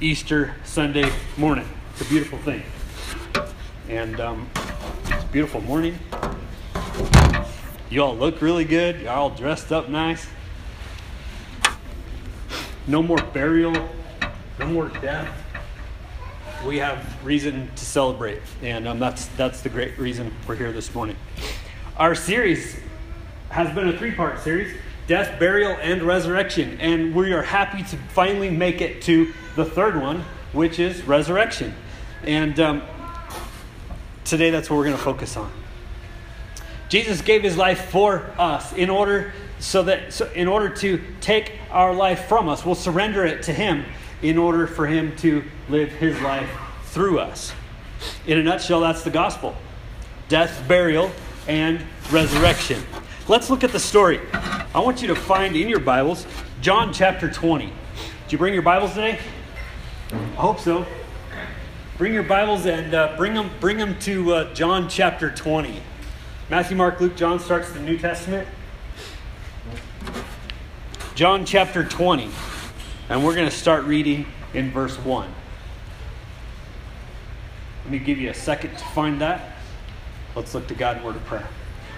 Easter Sunday morning. It's a beautiful thing. And um, it's a beautiful morning. You all look really good. You're all dressed up nice. No more burial, no more death. We have reason to celebrate, and um, that's that's the great reason we're here this morning. Our series has been a three-part series: death, burial, and resurrection, and we are happy to finally make it to the third one, which is resurrection. And um, today, that's what we're going to focus on. Jesus gave his life for us in order so that so in order to take our life from us, we'll surrender it to him in order for him to live his life through us. In a nutshell, that's the gospel. Death, burial, and resurrection. Let's look at the story. I want you to find in your Bibles John chapter 20. Did you bring your Bibles today? I hope so. Bring your Bibles and uh, bring them bring them to uh, John chapter 20. Matthew, Mark, Luke, John starts the New Testament. John chapter 20. And we're going to start reading in verse 1. Let me give you a second to find that. Let's look to God in word of prayer.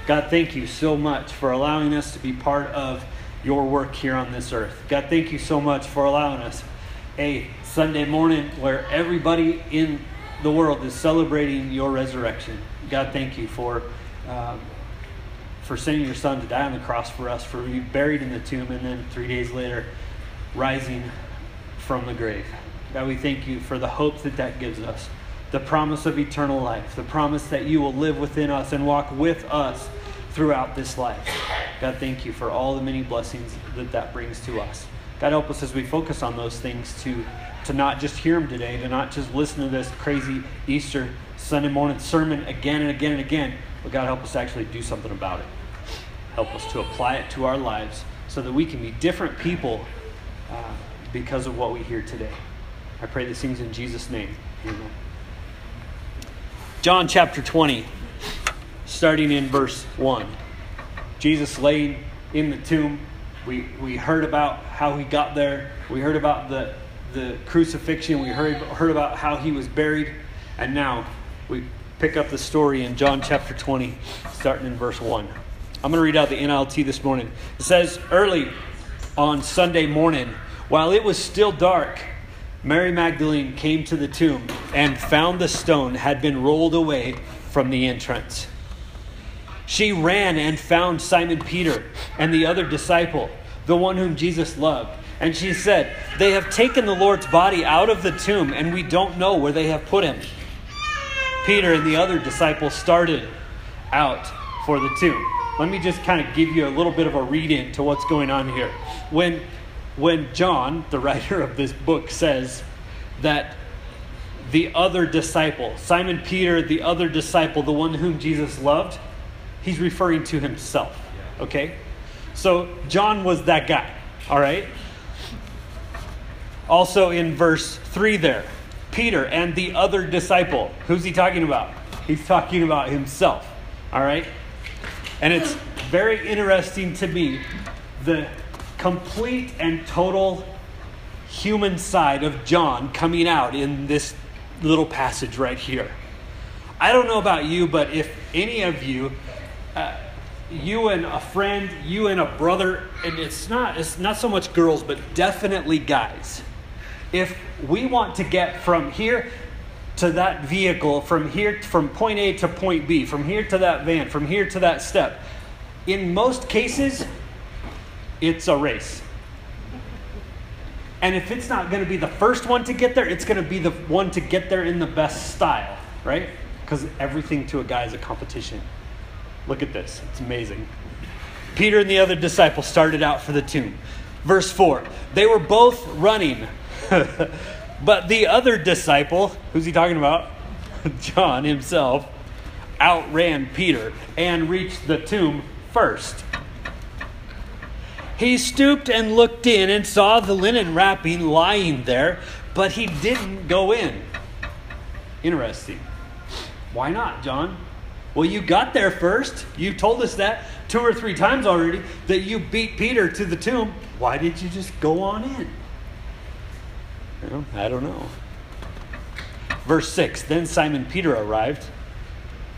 God, thank you so much for allowing us to be part of your work here on this earth. God, thank you so much for allowing us a Sunday morning where everybody in the world is celebrating your resurrection. God, thank you for um, for sending your son to die on the cross for us, for being buried in the tomb, and then three days later, rising from the grave. God, we thank you for the hope that that gives us, the promise of eternal life, the promise that you will live within us and walk with us throughout this life. God, thank you for all the many blessings that that brings to us. God, help us as we focus on those things to, to not just hear them today, to not just listen to this crazy Easter Sunday morning sermon again and again and again, but God, help us actually do something about it. Help us to apply it to our lives so that we can be different people uh, because of what we hear today. I pray these things in Jesus' name. Amen. John chapter 20, starting in verse 1. Jesus laying in the tomb. We, we heard about how he got there. We heard about the, the crucifixion. We heard, heard about how he was buried. And now we pick up the story in John chapter 20, starting in verse 1. I'm going to read out the NLT this morning. It says, Early on Sunday morning, while it was still dark, Mary Magdalene came to the tomb and found the stone had been rolled away from the entrance. She ran and found Simon Peter and the other disciple, the one whom Jesus loved. And she said, They have taken the Lord's body out of the tomb, and we don't know where they have put him. Peter and the other disciple started out for the tomb. Let me just kind of give you a little bit of a read in to what's going on here. When, when John, the writer of this book, says that the other disciple, Simon Peter, the other disciple, the one whom Jesus loved, he's referring to himself. Okay? So John was that guy, all right? Also in verse 3 there, Peter and the other disciple. Who's he talking about? He's talking about himself. All right? And it's very interesting to me the complete and total human side of John coming out in this little passage right here. I don't know about you, but if any of you, uh, you and a friend, you and a brother, and it's not it's not so much girls, but definitely guys if we want to get from here to that vehicle, from here, from point A to point B, from here to that van, from here to that step, in most cases, it's a race. And if it's not going to be the first one to get there, it's going to be the one to get there in the best style, right? Because everything to a guy is a competition. Look at this, it's amazing. Peter and the other disciple started out for the tomb. Verse 4 They were both running but the other disciple, who's he talking about? John himself, outran Peter and reached the tomb first. He stooped and looked in and saw the linen wrapping lying there, but he didn't go in. Interesting. Why not, John? Well, you got there first. You told us that two or three times already that you beat Peter to the tomb. Why did you just go on in? Well, I don't know. Verse 6 Then Simon Peter arrived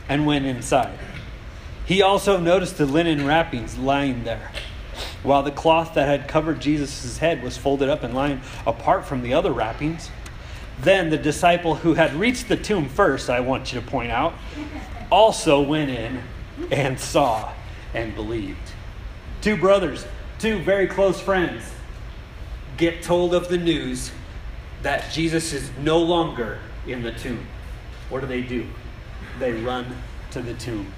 and went inside. He also noticed the linen wrappings lying there, while the cloth that had covered Jesus' head was folded up and lying apart from the other wrappings. Then the disciple who had reached the tomb first, I want you to point out, also went in and saw and believed. Two brothers, two very close friends, get told of the news that Jesus is no longer in the tomb. What do they do? They run to the tomb.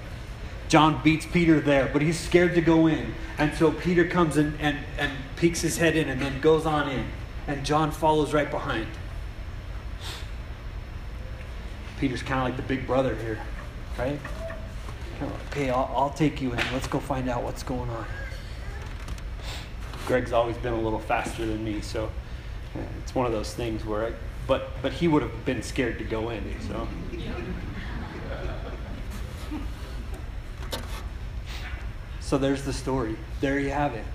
John beats Peter there, but he's scared to go in. And so Peter comes in and, and peeks his head in and then goes on in. And John follows right behind. Peter's kind of like the big brother here, right? okay, I'll, I'll take you in. Let's go find out what's going on. Greg's always been a little faster than me, so it's one of those things where I, but but he would have been scared to go in, so. So there's the story. There you have it.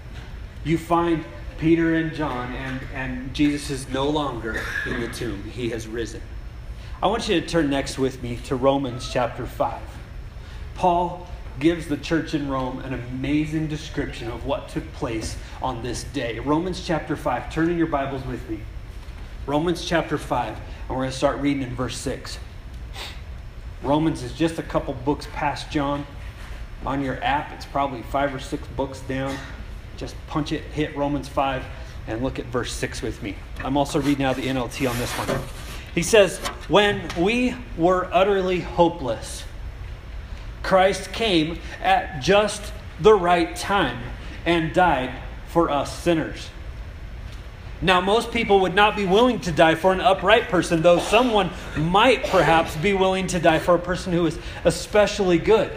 You find Peter and John, and, and Jesus is no longer in the tomb. He has risen. I want you to turn next with me to Romans chapter 5. Paul gives the church in Rome an amazing description of what took place on this day. Romans chapter 5. Turn in your Bibles with me. Romans chapter 5, and we're going to start reading in verse 6. Romans is just a couple books past John. On your app, it's probably five or six books down. Just punch it, hit Romans 5, and look at verse 6 with me. I'm also reading out the NLT on this one. He says, When we were utterly hopeless, Christ came at just the right time and died for us sinners. Now, most people would not be willing to die for an upright person, though someone might perhaps be willing to die for a person who is especially good.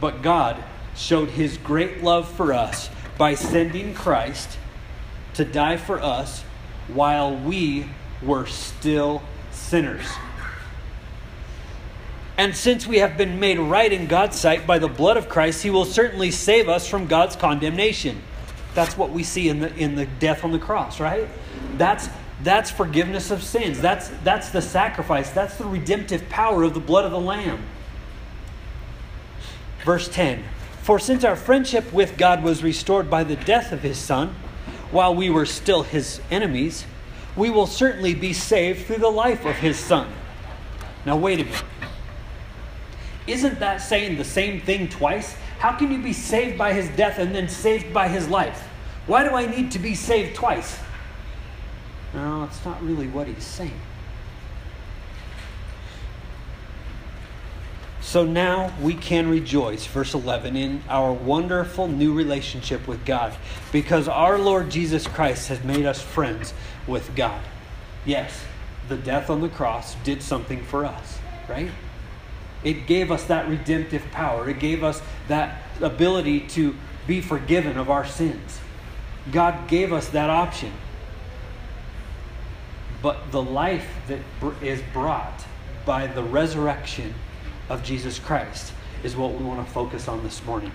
But God showed his great love for us by sending Christ to die for us while we were still sinners. And since we have been made right in God's sight by the blood of Christ, he will certainly save us from God's condemnation. That's what we see in the, in the death on the cross, right? That's, that's forgiveness of sins. That's, that's the sacrifice. That's the redemptive power of the blood of the Lamb. Verse 10 For since our friendship with God was restored by the death of his Son, while we were still his enemies, we will certainly be saved through the life of his Son. Now, wait a minute. Isn't that saying the same thing twice? How can you be saved by his death and then saved by his life? Why do I need to be saved twice? No, it's not really what he's saying. So now we can rejoice, verse 11, in our wonderful new relationship with God because our Lord Jesus Christ has made us friends with God. Yes, the death on the cross did something for us, right? It gave us that redemptive power. It gave us that ability to be forgiven of our sins. God gave us that option. But the life that is brought by the resurrection of Jesus Christ is what we want to focus on this morning.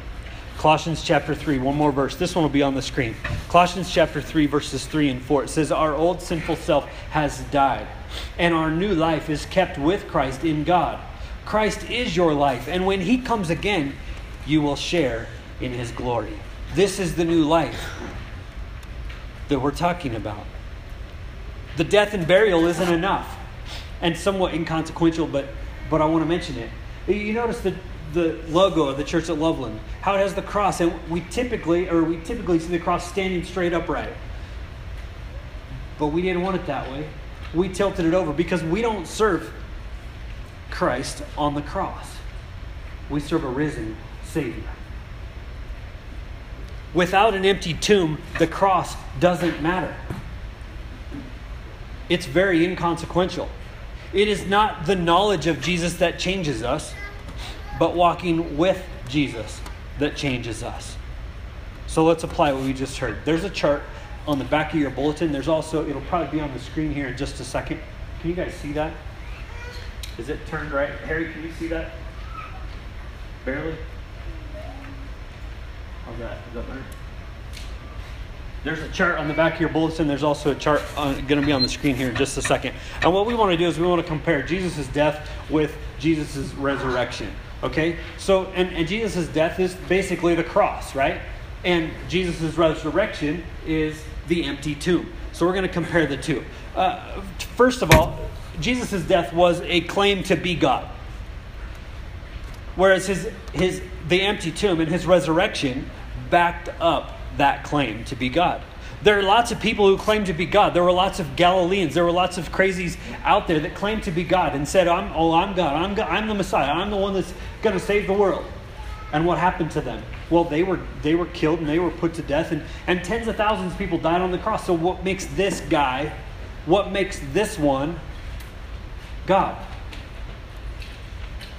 Colossians chapter 3, one more verse. This one will be on the screen. Colossians chapter 3, verses 3 and 4. It says, Our old sinful self has died, and our new life is kept with Christ in God. Christ is your life, and when He comes again, you will share in His glory. This is the new life that we're talking about. The death and burial isn't enough, and somewhat inconsequential, but, but I want to mention it. You notice the, the logo of the church at Loveland, how it has the cross, and we typically, or we typically see the cross standing straight upright. But we didn't want it that way. We tilted it over because we don't serve Christ on the cross. We serve a risen Savior. Without an empty tomb, the cross doesn't matter. It's very inconsequential. It is not the knowledge of Jesus that changes us, but walking with Jesus that changes us. So let's apply what we just heard. There's a chart on the back of your bulletin. There's also, it'll probably be on the screen here in just a second. Can you guys see that? Is it turned right? Harry, can you see that? Barely? How's that? Is that better? There's a chart on the back of your bulletin. There's also a chart going to be on the screen here in just a second. And what we want to do is we want to compare Jesus' death with Jesus' resurrection. Okay? So, and, and Jesus' death is basically the cross, right? And Jesus' resurrection is the empty tomb. So we're going to compare the two. Uh, first of all, Jesus' death was a claim to be God. Whereas his, his, the empty tomb and his resurrection backed up that claim to be God. There are lots of people who claim to be God. There were lots of Galileans. There were lots of crazies out there that claimed to be God and said, I'm, Oh, I'm God. I'm, God. I'm the Messiah. I'm the one that's going to save the world. And what happened to them? Well, they were, they were killed and they were put to death, and, and tens of thousands of people died on the cross. So, what makes this guy, what makes this one God?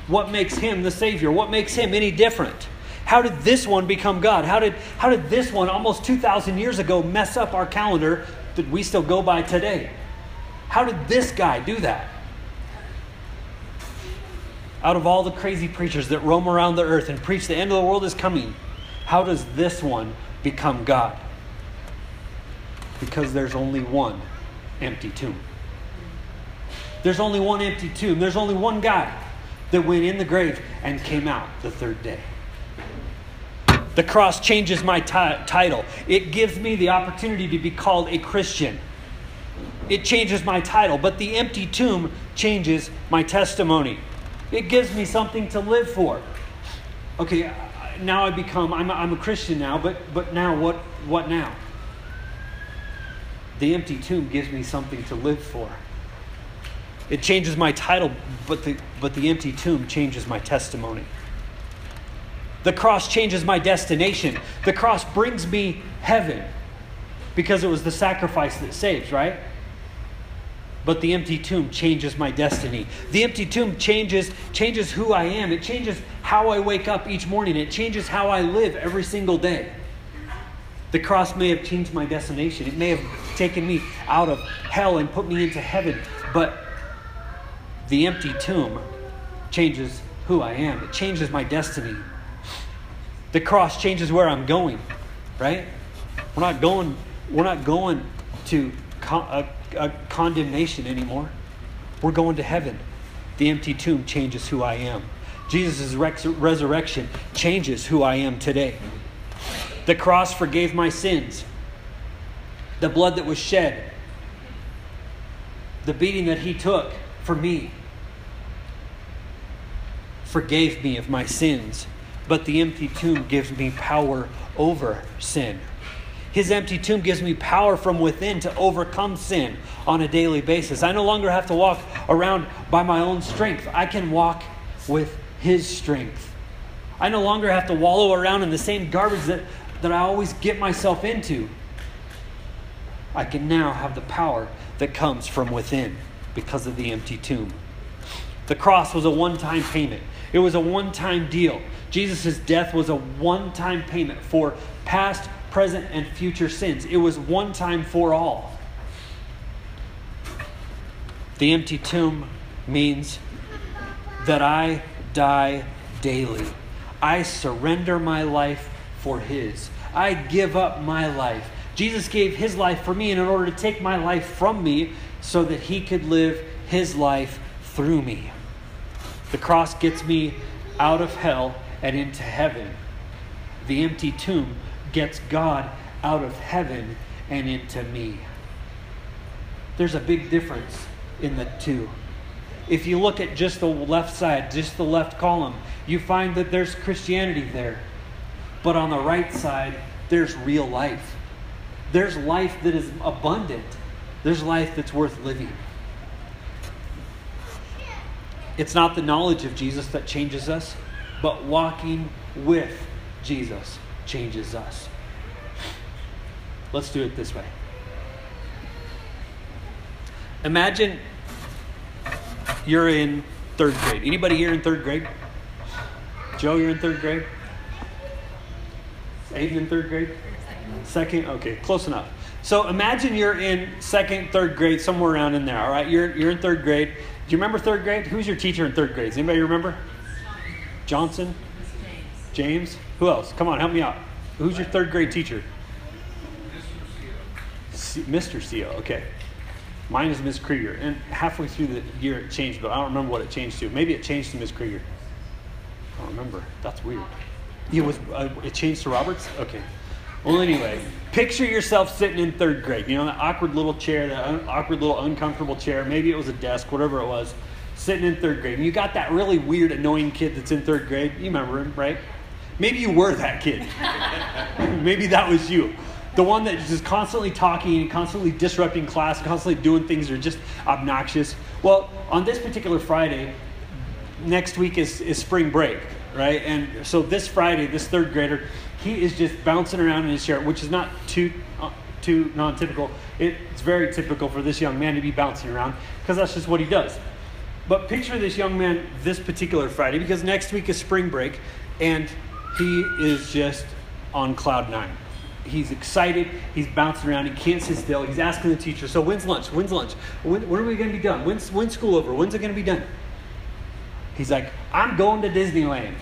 What makes him the Savior? What makes him any different? How did this one become God? How did, how did this one, almost 2,000 years ago, mess up our calendar that we still go by today? How did this guy do that? Out of all the crazy preachers that roam around the earth and preach the end of the world is coming, how does this one become God? Because there's only one empty tomb. There's only one empty tomb. There's only one guy that went in the grave and came out the third day. The cross changes my t- title. It gives me the opportunity to be called a Christian. It changes my title, but the empty tomb changes my testimony. It gives me something to live for. Okay, now I become, I'm a, I'm a Christian now, but, but now what, what now? The empty tomb gives me something to live for. It changes my title, but the, but the empty tomb changes my testimony. The cross changes my destination. The cross brings me heaven because it was the sacrifice that saves, right? But the empty tomb changes my destiny. The empty tomb changes changes who I am. It changes how I wake up each morning. It changes how I live every single day. The cross may have changed my destination. It may have taken me out of hell and put me into heaven, but the empty tomb changes who I am. It changes my destiny. The cross changes where I'm going, right? We're not going, we're not going to con- a, a condemnation anymore. We're going to heaven. The empty tomb changes who I am. Jesus' rex- resurrection changes who I am today. The cross forgave my sins. The blood that was shed, the beating that he took for me, forgave me of my sins but the empty tomb gives me power over sin. His empty tomb gives me power from within to overcome sin on a daily basis. I no longer have to walk around by my own strength. I can walk with His strength. I no longer have to wallow around in the same garbage that, that I always get myself into. I can now have the power that comes from within because of the empty tomb. The cross was a one time payment, it was a one time deal. Jesus' death was a one time payment for past, present, and future sins. It was one time for all. The empty tomb means that I die daily. I surrender my life for His. I give up my life. Jesus gave His life for me in order to take my life from me so that He could live His life through me. The cross gets me out of hell and into heaven. The empty tomb gets God out of heaven and into me. There's a big difference in the two. If you look at just the left side, just the left column, you find that there's Christianity there. But on the right side, there's real life. There's life that is abundant. There's life that's worth living. It's not the knowledge of Jesus that changes us, but walking with Jesus changes us. Let's do it this way. Imagine you're in third grade. Anybody here in third grade? Joe, you're in third grade? Aiden in third grade? Second? Okay, close enough. So imagine you're in second, third grade, somewhere around in there, all right? You're, you're in third grade. Do you remember third grade? Who's your teacher in third grade? Does anybody remember? Johnson? James. Who else? Come on, help me out. Who's your third grade teacher? Mr. CO, okay. Mine is Miss Krieger. And halfway through the year it changed, but I don't remember what it changed to. Maybe it changed to Miss Krieger. I don't remember. That's weird. It was. Uh, it changed to Roberts. Okay. Well, anyway, picture yourself sitting in third grade. You know that awkward little chair, that un- awkward little uncomfortable chair. Maybe it was a desk, whatever it was. Sitting in third grade, and you got that really weird, annoying kid that's in third grade. You remember him, right? Maybe you were that kid. Maybe that was you. The one that's just constantly talking and constantly disrupting class, constantly doing things that are just obnoxious. Well, on this particular Friday, next week is, is spring break, right? And so this Friday, this third grader, he is just bouncing around in his chair, which is not too uh, too non-typical. It's very typical for this young man to be bouncing around because that's just what he does. But picture this young man this particular Friday because next week is spring break, and he is just on cloud nine. He's excited. He's bouncing around. He can't sit still. He's asking the teacher, "So when's lunch? When's lunch? When, when are we going to be done? When's when's school over? When's it going to be done?" He's like, "I'm going to Disneyland.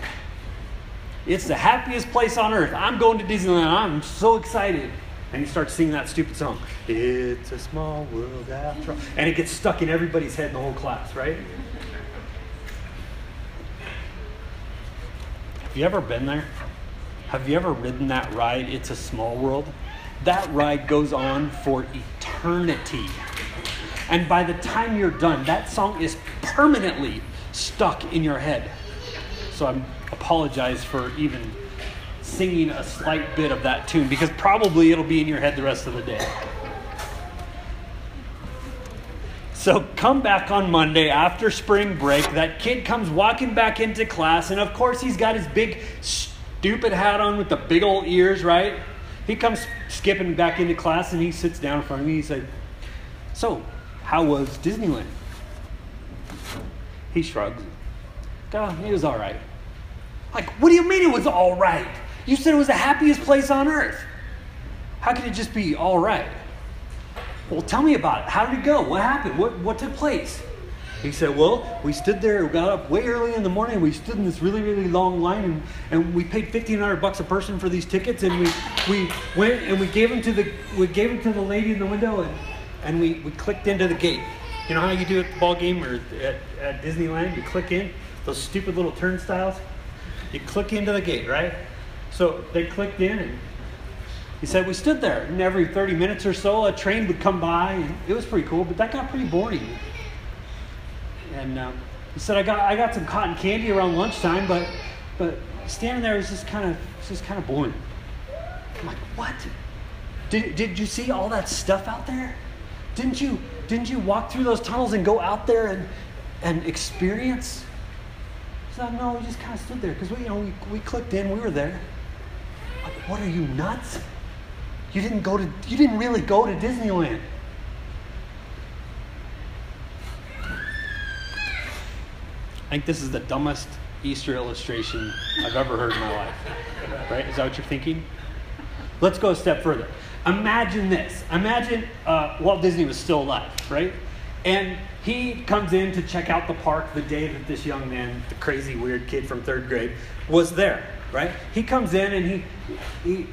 It's the happiest place on earth. I'm going to Disneyland. I'm so excited." And he starts singing that stupid song. It's a small world after all. And it gets stuck in everybody's head in the whole class, right? Have you ever been there? Have you ever ridden that ride, It's a Small World? That ride goes on for eternity. And by the time you're done, that song is permanently stuck in your head. So I apologize for even singing a slight bit of that tune because probably it'll be in your head the rest of the day. So come back on Monday after spring break. That kid comes walking back into class, and of course, he's got his big, stupid hat on with the big old ears, right? He comes skipping back into class and he sits down in front of me. He said, So, how was Disneyland? He shrugs. God, it was all right. Like, what do you mean it was all right? You said it was the happiest place on earth. How could it just be all right? Well, tell me about it. How did it go? What happened? What, what took place? He said, Well, we stood there, we got up way early in the morning, we stood in this really, really long line, and, and we paid fifteen hundred bucks a person for these tickets, and we, we went and we gave them to the we gave them to the lady in the window, and, and we, we clicked into the gate. You know how you do at the ball game or at, at Disneyland? You click in those stupid little turnstiles. You click into the gate, right? So they clicked in, and he said we stood there, and every 30 minutes or so, a train would come by, it was pretty cool. But that got pretty boring. And um, he said I got I got some cotton candy around lunchtime, but but standing there was just kind of just kind of boring. I'm like, what? Did, did you see all that stuff out there? Didn't you didn't you walk through those tunnels and go out there and and experience? Said, no, we just kind of stood there because we you know we, we clicked in, we were there. Like, what are you nuts? You didn't go to you didn't really go to Disneyland. I think this is the dumbest Easter illustration I've ever heard in my life. Right? Is that what you're thinking? Let's go a step further. Imagine this. Imagine uh, Walt Disney was still alive, right? And he comes in to check out the park the day that this young man, the crazy weird kid from third grade, was there, right? He comes in and he, he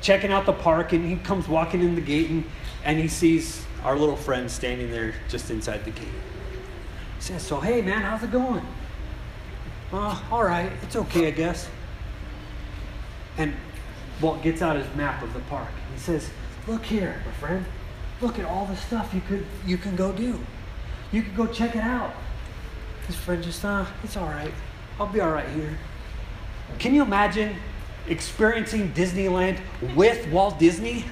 checking out the park and he comes walking in the gate and, and he sees our little friend standing there just inside the gate. He says, So, hey man, how's it going? Uh, all right, it's okay, I guess. And Walt gets out his map of the park. He says, Look here, my friend. Look at all the stuff you could you can go do. You could go check it out. His friend just, uh, it's all right. I'll be all right here. Can you imagine experiencing Disneyland with Walt Disney?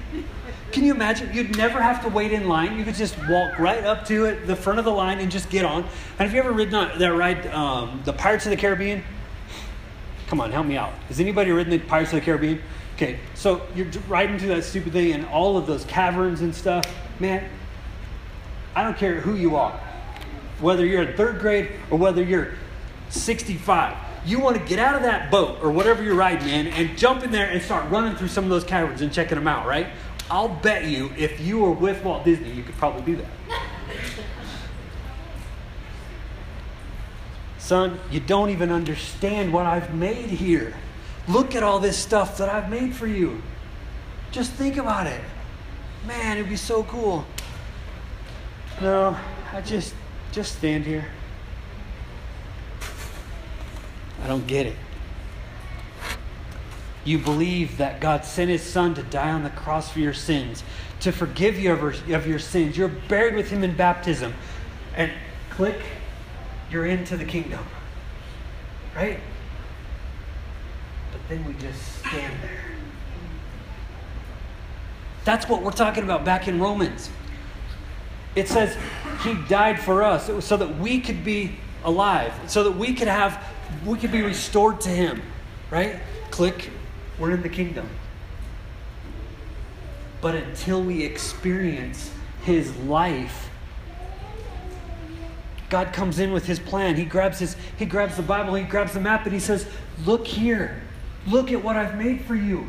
Can you imagine? You'd never have to wait in line. You could just walk right up to it, the front of the line, and just get on. And have you ever ridden on that ride, um, the Pirates of the Caribbean? Come on, help me out. Has anybody ridden the Pirates of the Caribbean? Okay, so you're riding through that stupid thing and all of those caverns and stuff. Man, I don't care who you are, whether you're in third grade or whether you're 65. You want to get out of that boat or whatever you're riding in and jump in there and start running through some of those caverns and checking them out, right? I'll bet you if you were with Walt Disney, you could probably do that. Son, you don't even understand what I've made here. Look at all this stuff that I've made for you. Just think about it. Man, it'd be so cool. No, I just just stand here. I don't get it. You believe that God sent his son to die on the cross for your sins, to forgive you of your, sins. You're buried with him in baptism. And click, you're into the kingdom. Right? But then we just stand there. That's what we're talking about back in Romans. It says he died for us so that we could be alive, so that we could have we could be restored to him, right? Click, we're in the kingdom. But until we experience his life, God comes in with his plan. He grabs his he grabs the Bible, he grabs the map and he says, "Look here. Look at what I've made for you."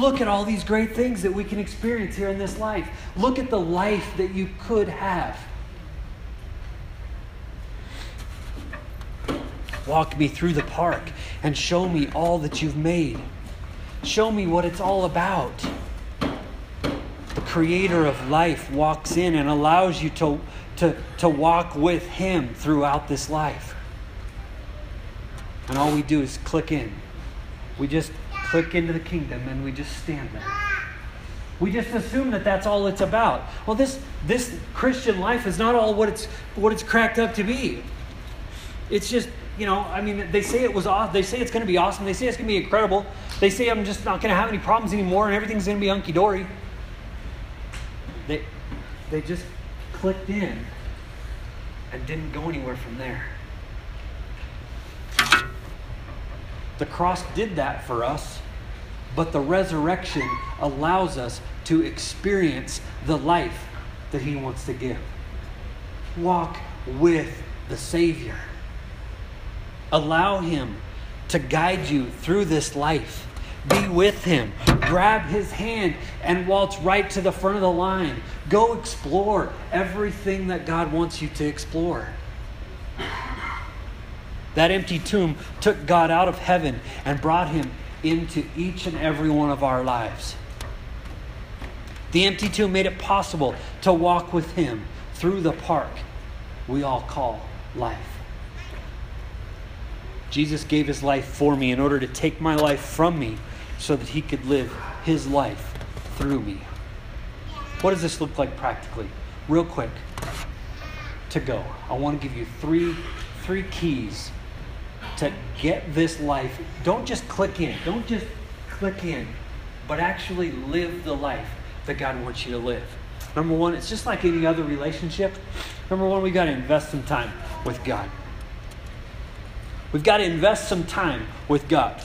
Look at all these great things that we can experience here in this life. Look at the life that you could have. Walk me through the park and show me all that you've made. Show me what it's all about. The creator of life walks in and allows you to, to, to walk with him throughout this life. And all we do is click in. We just click into the kingdom and we just stand there. We just assume that that's all it's about. Well, this, this Christian life is not all what it's, what it's cracked up to be. It's just you know, I mean, they say it was awesome. They say it's going to be awesome. They say it's going to be incredible. They say I'm just not going to have any problems anymore and everything's going to be hunky dory. They, they just clicked in and didn't go anywhere from there. The cross did that for us, but the resurrection allows us to experience the life that He wants to give. Walk with the Savior. Allow Him to guide you through this life. Be with Him. Grab His hand and waltz right to the front of the line. Go explore everything that God wants you to explore. That empty tomb took God out of heaven and brought Him into each and every one of our lives. The empty tomb made it possible to walk with Him through the park we all call life. Jesus gave his life for me in order to take my life from me so that he could live his life through me. What does this look like practically? Real quick to go. I want to give you three three keys to get this life. Don't just click in. Don't just click in, but actually live the life that God wants you to live. Number one, it's just like any other relationship. Number one, we got to invest some time with God. We've got to invest some time with God.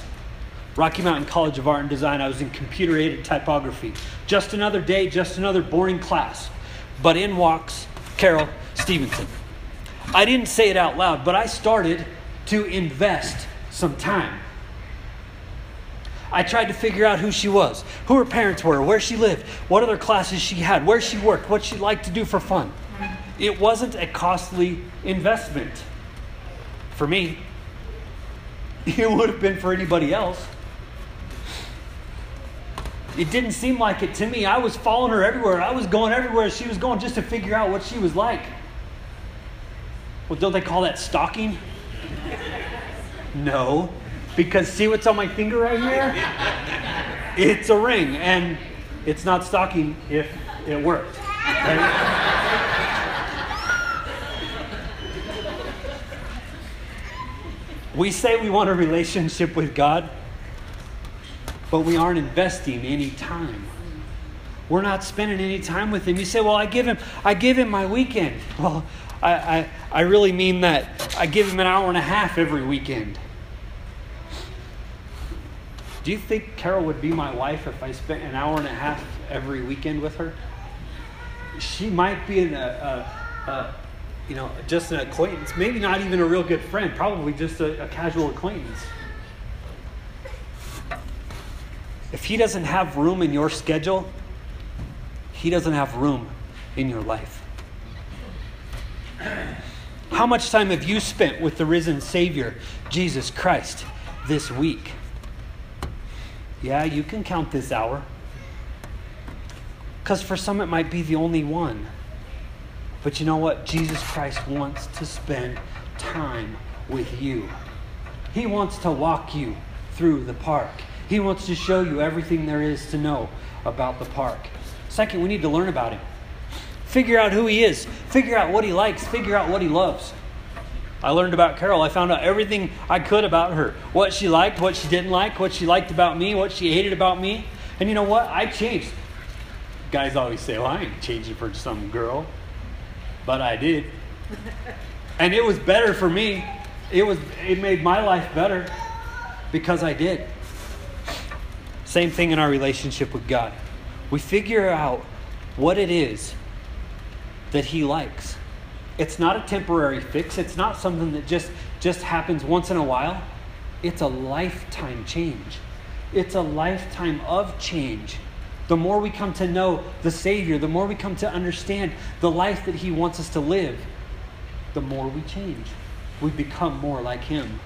Rocky Mountain College of Art and Design, I was in computer aided typography. Just another day, just another boring class. But in walks Carol Stevenson. I didn't say it out loud, but I started to invest some time. I tried to figure out who she was, who her parents were, where she lived, what other classes she had, where she worked, what she liked to do for fun. It wasn't a costly investment for me. it would have been for anybody else. It didn't seem like it to me. I was following her everywhere. I was going everywhere she was going just to figure out what she was like. Well, don't they call that stalking? No. Because see what's on my finger right here? It's a ring, and it's not stalking if it worked. Right? We say we want a relationship with God, but we aren't investing any time. We're not spending any time with Him. You say, "Well, I give Him, I give Him my weekend." Well, I, I, I really mean that. I give Him an hour and a half every weekend. Do you think Carol would be my wife if I spent an hour and a half every weekend with her? She might be in a, a, a you know, just an acquaintance, maybe not even a real good friend, probably just a, a casual acquaintance. If he doesn't have room in your schedule, he doesn't have room in your life. How much time have you spent with the risen Savior, Jesus Christ, this week? Yeah, you can count this hour. Because for some, it might be the only one. But you know what? Jesus Christ wants to spend time with you. He wants to walk you through the park. He wants to show you everything there is to know about the park. Second, we need to learn about him. Figure out who he is. Figure out what he likes. Figure out what he loves. I learned about Carol. I found out everything I could about her. What she liked, what she didn't like, what she liked about me, what she hated about me. And you know what? I changed. Guys always say, well, I ain't changing for some girl. But I did. And it was better for me. It was it made my life better because I did. Same thing in our relationship with God. We figure out what it is that he likes. It's not a temporary fix. It's not something that just just happens once in a while. It's a lifetime change. It's a lifetime of change. The more we come to know the Savior, the more we come to understand the life that He wants us to live, the more we change. We become more like Him.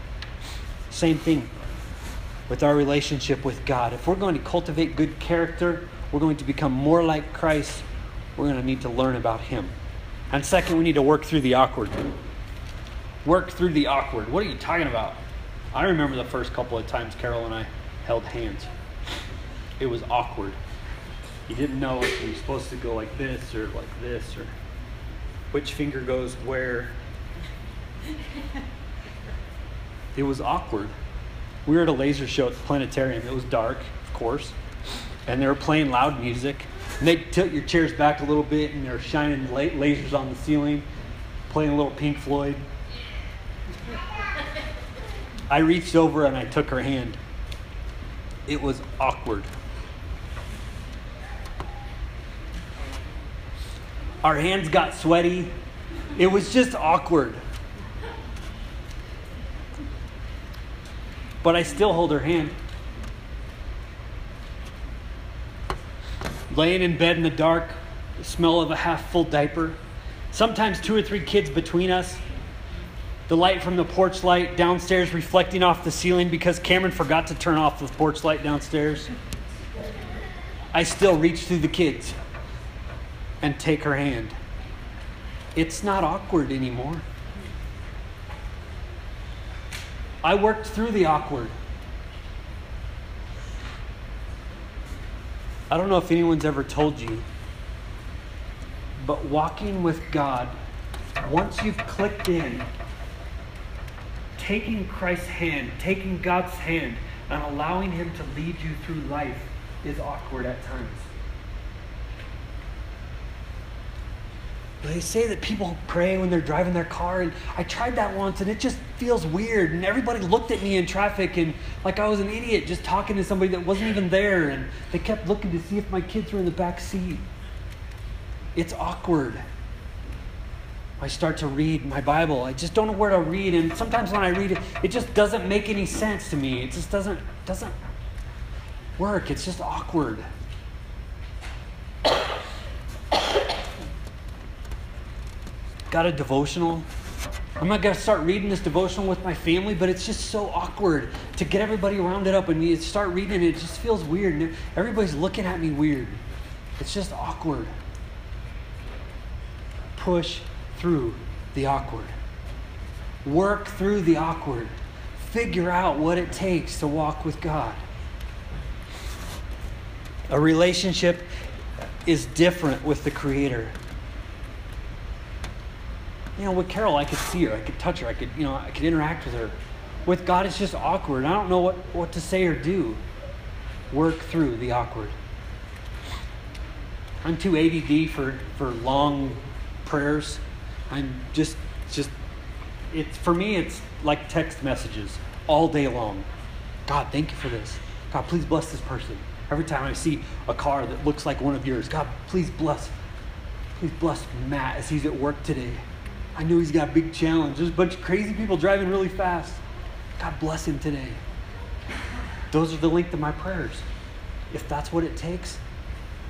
Same thing with our relationship with God. If we're going to cultivate good character, we're going to become more like Christ, we're going to need to learn about Him. And second, we need to work through the awkward. Work through the awkward. What are you talking about? I remember the first couple of times Carol and I held hands. It was awkward. You didn't know if you were supposed to go like this or like this or which finger goes where. It was awkward. We were at a laser show at the planetarium. It was dark, of course, and they were playing loud music. And they tilt your chairs back a little bit, and they're shining lasers on the ceiling, playing a little Pink Floyd. I reached over and I took her hand. It was awkward. Our hands got sweaty. It was just awkward. But I still hold her hand. Laying in bed in the dark, the smell of a half full diaper. Sometimes two or three kids between us. The light from the porch light downstairs reflecting off the ceiling because Cameron forgot to turn off the porch light downstairs. I still reach through the kids and take her hand. It's not awkward anymore. I worked through the awkward. I don't know if anyone's ever told you, but walking with God, once you've clicked in, taking Christ's hand, taking God's hand, and allowing Him to lead you through life is awkward at times. They say that people pray when they're driving their car, and I tried that once, and it just feels weird. And everybody looked at me in traffic, and like I was an idiot just talking to somebody that wasn't even there, and they kept looking to see if my kids were in the back seat. It's awkward. I start to read my Bible. I just don't know where to read, and sometimes when I read it, it just doesn't make any sense to me. It just doesn't doesn't work. It's just awkward. Got a devotional. I'm not going to start reading this devotional with my family, but it's just so awkward to get everybody rounded up and you start reading it. It just feels weird. Everybody's looking at me weird. It's just awkward. Push through the awkward. Work through the awkward. Figure out what it takes to walk with God. A relationship is different with the Creator you know, with Carol, I could see her, I could touch her, I could, you know, I could interact with her. With God, it's just awkward. I don't know what, what to say or do. Work through the awkward. I'm too ADD for, for long prayers. I'm just, just, it's, for me, it's like text messages all day long. God, thank you for this. God, please bless this person. Every time I see a car that looks like one of yours, God, please bless, please bless Matt as he's at work today. I know he's got a big challenge. There's a bunch of crazy people driving really fast. God bless him today. Those are the length of my prayers. If that's what it takes,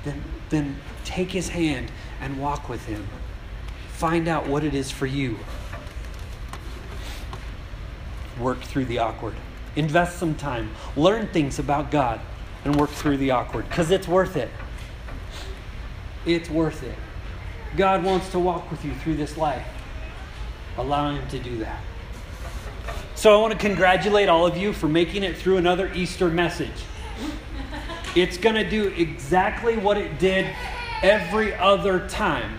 then, then take his hand and walk with him. Find out what it is for you. Work through the awkward. Invest some time. Learn things about God and work through the awkward because it's worth it. It's worth it. God wants to walk with you through this life. Allow Him to do that. So I want to congratulate all of you for making it through another Easter message. It's going to do exactly what it did every other time.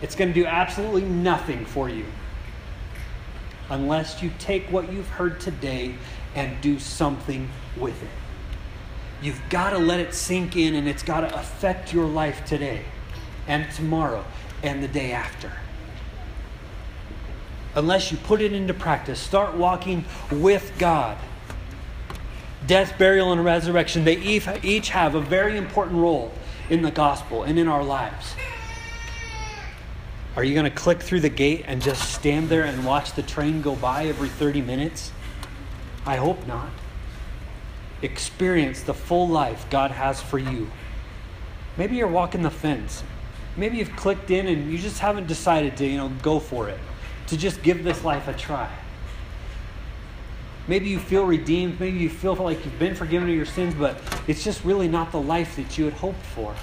It's going to do absolutely nothing for you unless you take what you've heard today and do something with it. You've got to let it sink in and it's got to affect your life today and tomorrow and the day after. Unless you put it into practice, start walking with God. Death, burial, and resurrection, they each have a very important role in the gospel and in our lives. Are you going to click through the gate and just stand there and watch the train go by every 30 minutes? I hope not. Experience the full life God has for you. Maybe you're walking the fence. Maybe you've clicked in and you just haven't decided to, you know, go for it, to just give this life a try. Maybe you feel redeemed. Maybe you feel like you've been forgiven of your sins, but it's just really not the life that you had hoped for.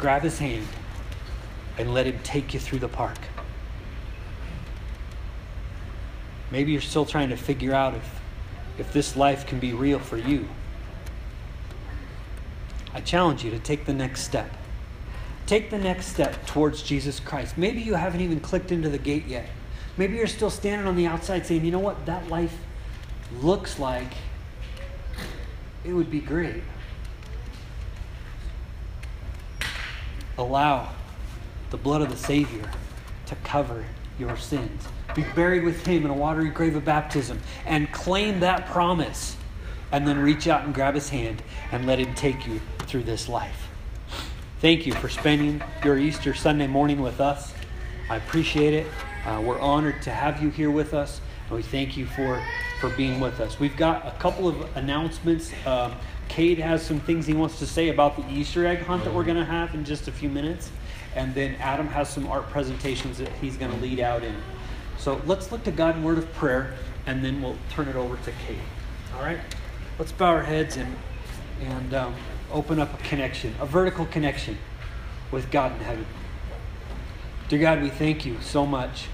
grab his hand and let him take you through the park. Maybe you're still trying to figure out if, if this life can be real for you. I challenge you to take the next step. Take the next step towards Jesus Christ. Maybe you haven't even clicked into the gate yet. Maybe you're still standing on the outside saying, you know what, that life looks like it would be great. Allow the blood of the Savior to cover your sins. Be buried with Him in a watery grave of baptism and claim that promise. And then reach out and grab His hand and let Him take you through this life. Thank you for spending your Easter Sunday morning with us. I appreciate it. Uh, we're honored to have you here with us, and we thank you for, for being with us. We've got a couple of announcements. Um, Cade has some things he wants to say about the Easter egg hunt that we're going to have in just a few minutes. And then Adam has some art presentations that he's going to lead out in. So let's look to God in word of prayer, and then we'll turn it over to Kate. All right? Let's bow our heads and, and um, open up a connection, a vertical connection with God in heaven. Dear God, we thank you so much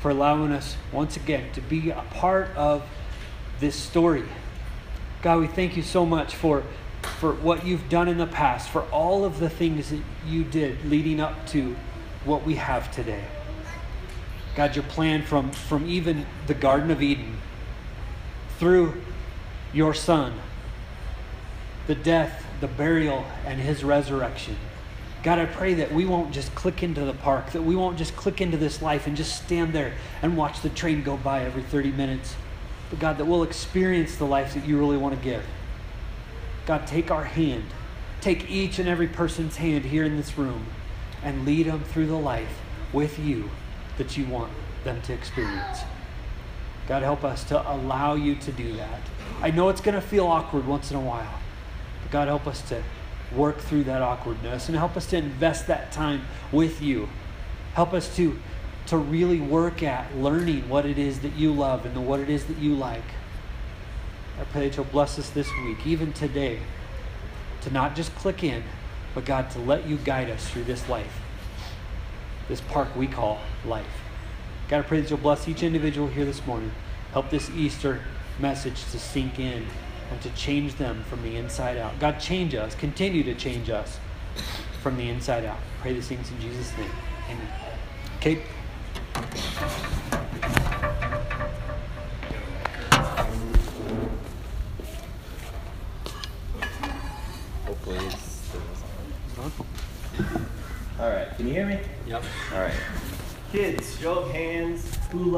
for allowing us once again to be a part of this story God, we thank you so much for, for what you've done in the past, for all of the things that you did leading up to what we have today. God, your plan from, from even the Garden of Eden through your Son, the death, the burial, and his resurrection. God, I pray that we won't just click into the park, that we won't just click into this life and just stand there and watch the train go by every 30 minutes but God, that we'll experience the life that you really want to give. God, take our hand, take each and every person's hand here in this room, and lead them through the life with you that you want them to experience. God, help us to allow you to do that. I know it's going to feel awkward once in a while, but God, help us to work through that awkwardness and help us to invest that time with you. Help us to to really work at learning what it is that you love and what it is that you like. I pray that you'll bless us this week, even today, to not just click in, but God, to let you guide us through this life, this park we call life. God, I pray that you'll bless each individual here this morning. Help this Easter message to sink in and to change them from the inside out. God, change us. Continue to change us from the inside out. Pray these things in Jesus' name. Amen. Kate? Hopefully it's All right, can you hear me? Yep. All right. Kids, show of hands. Who loves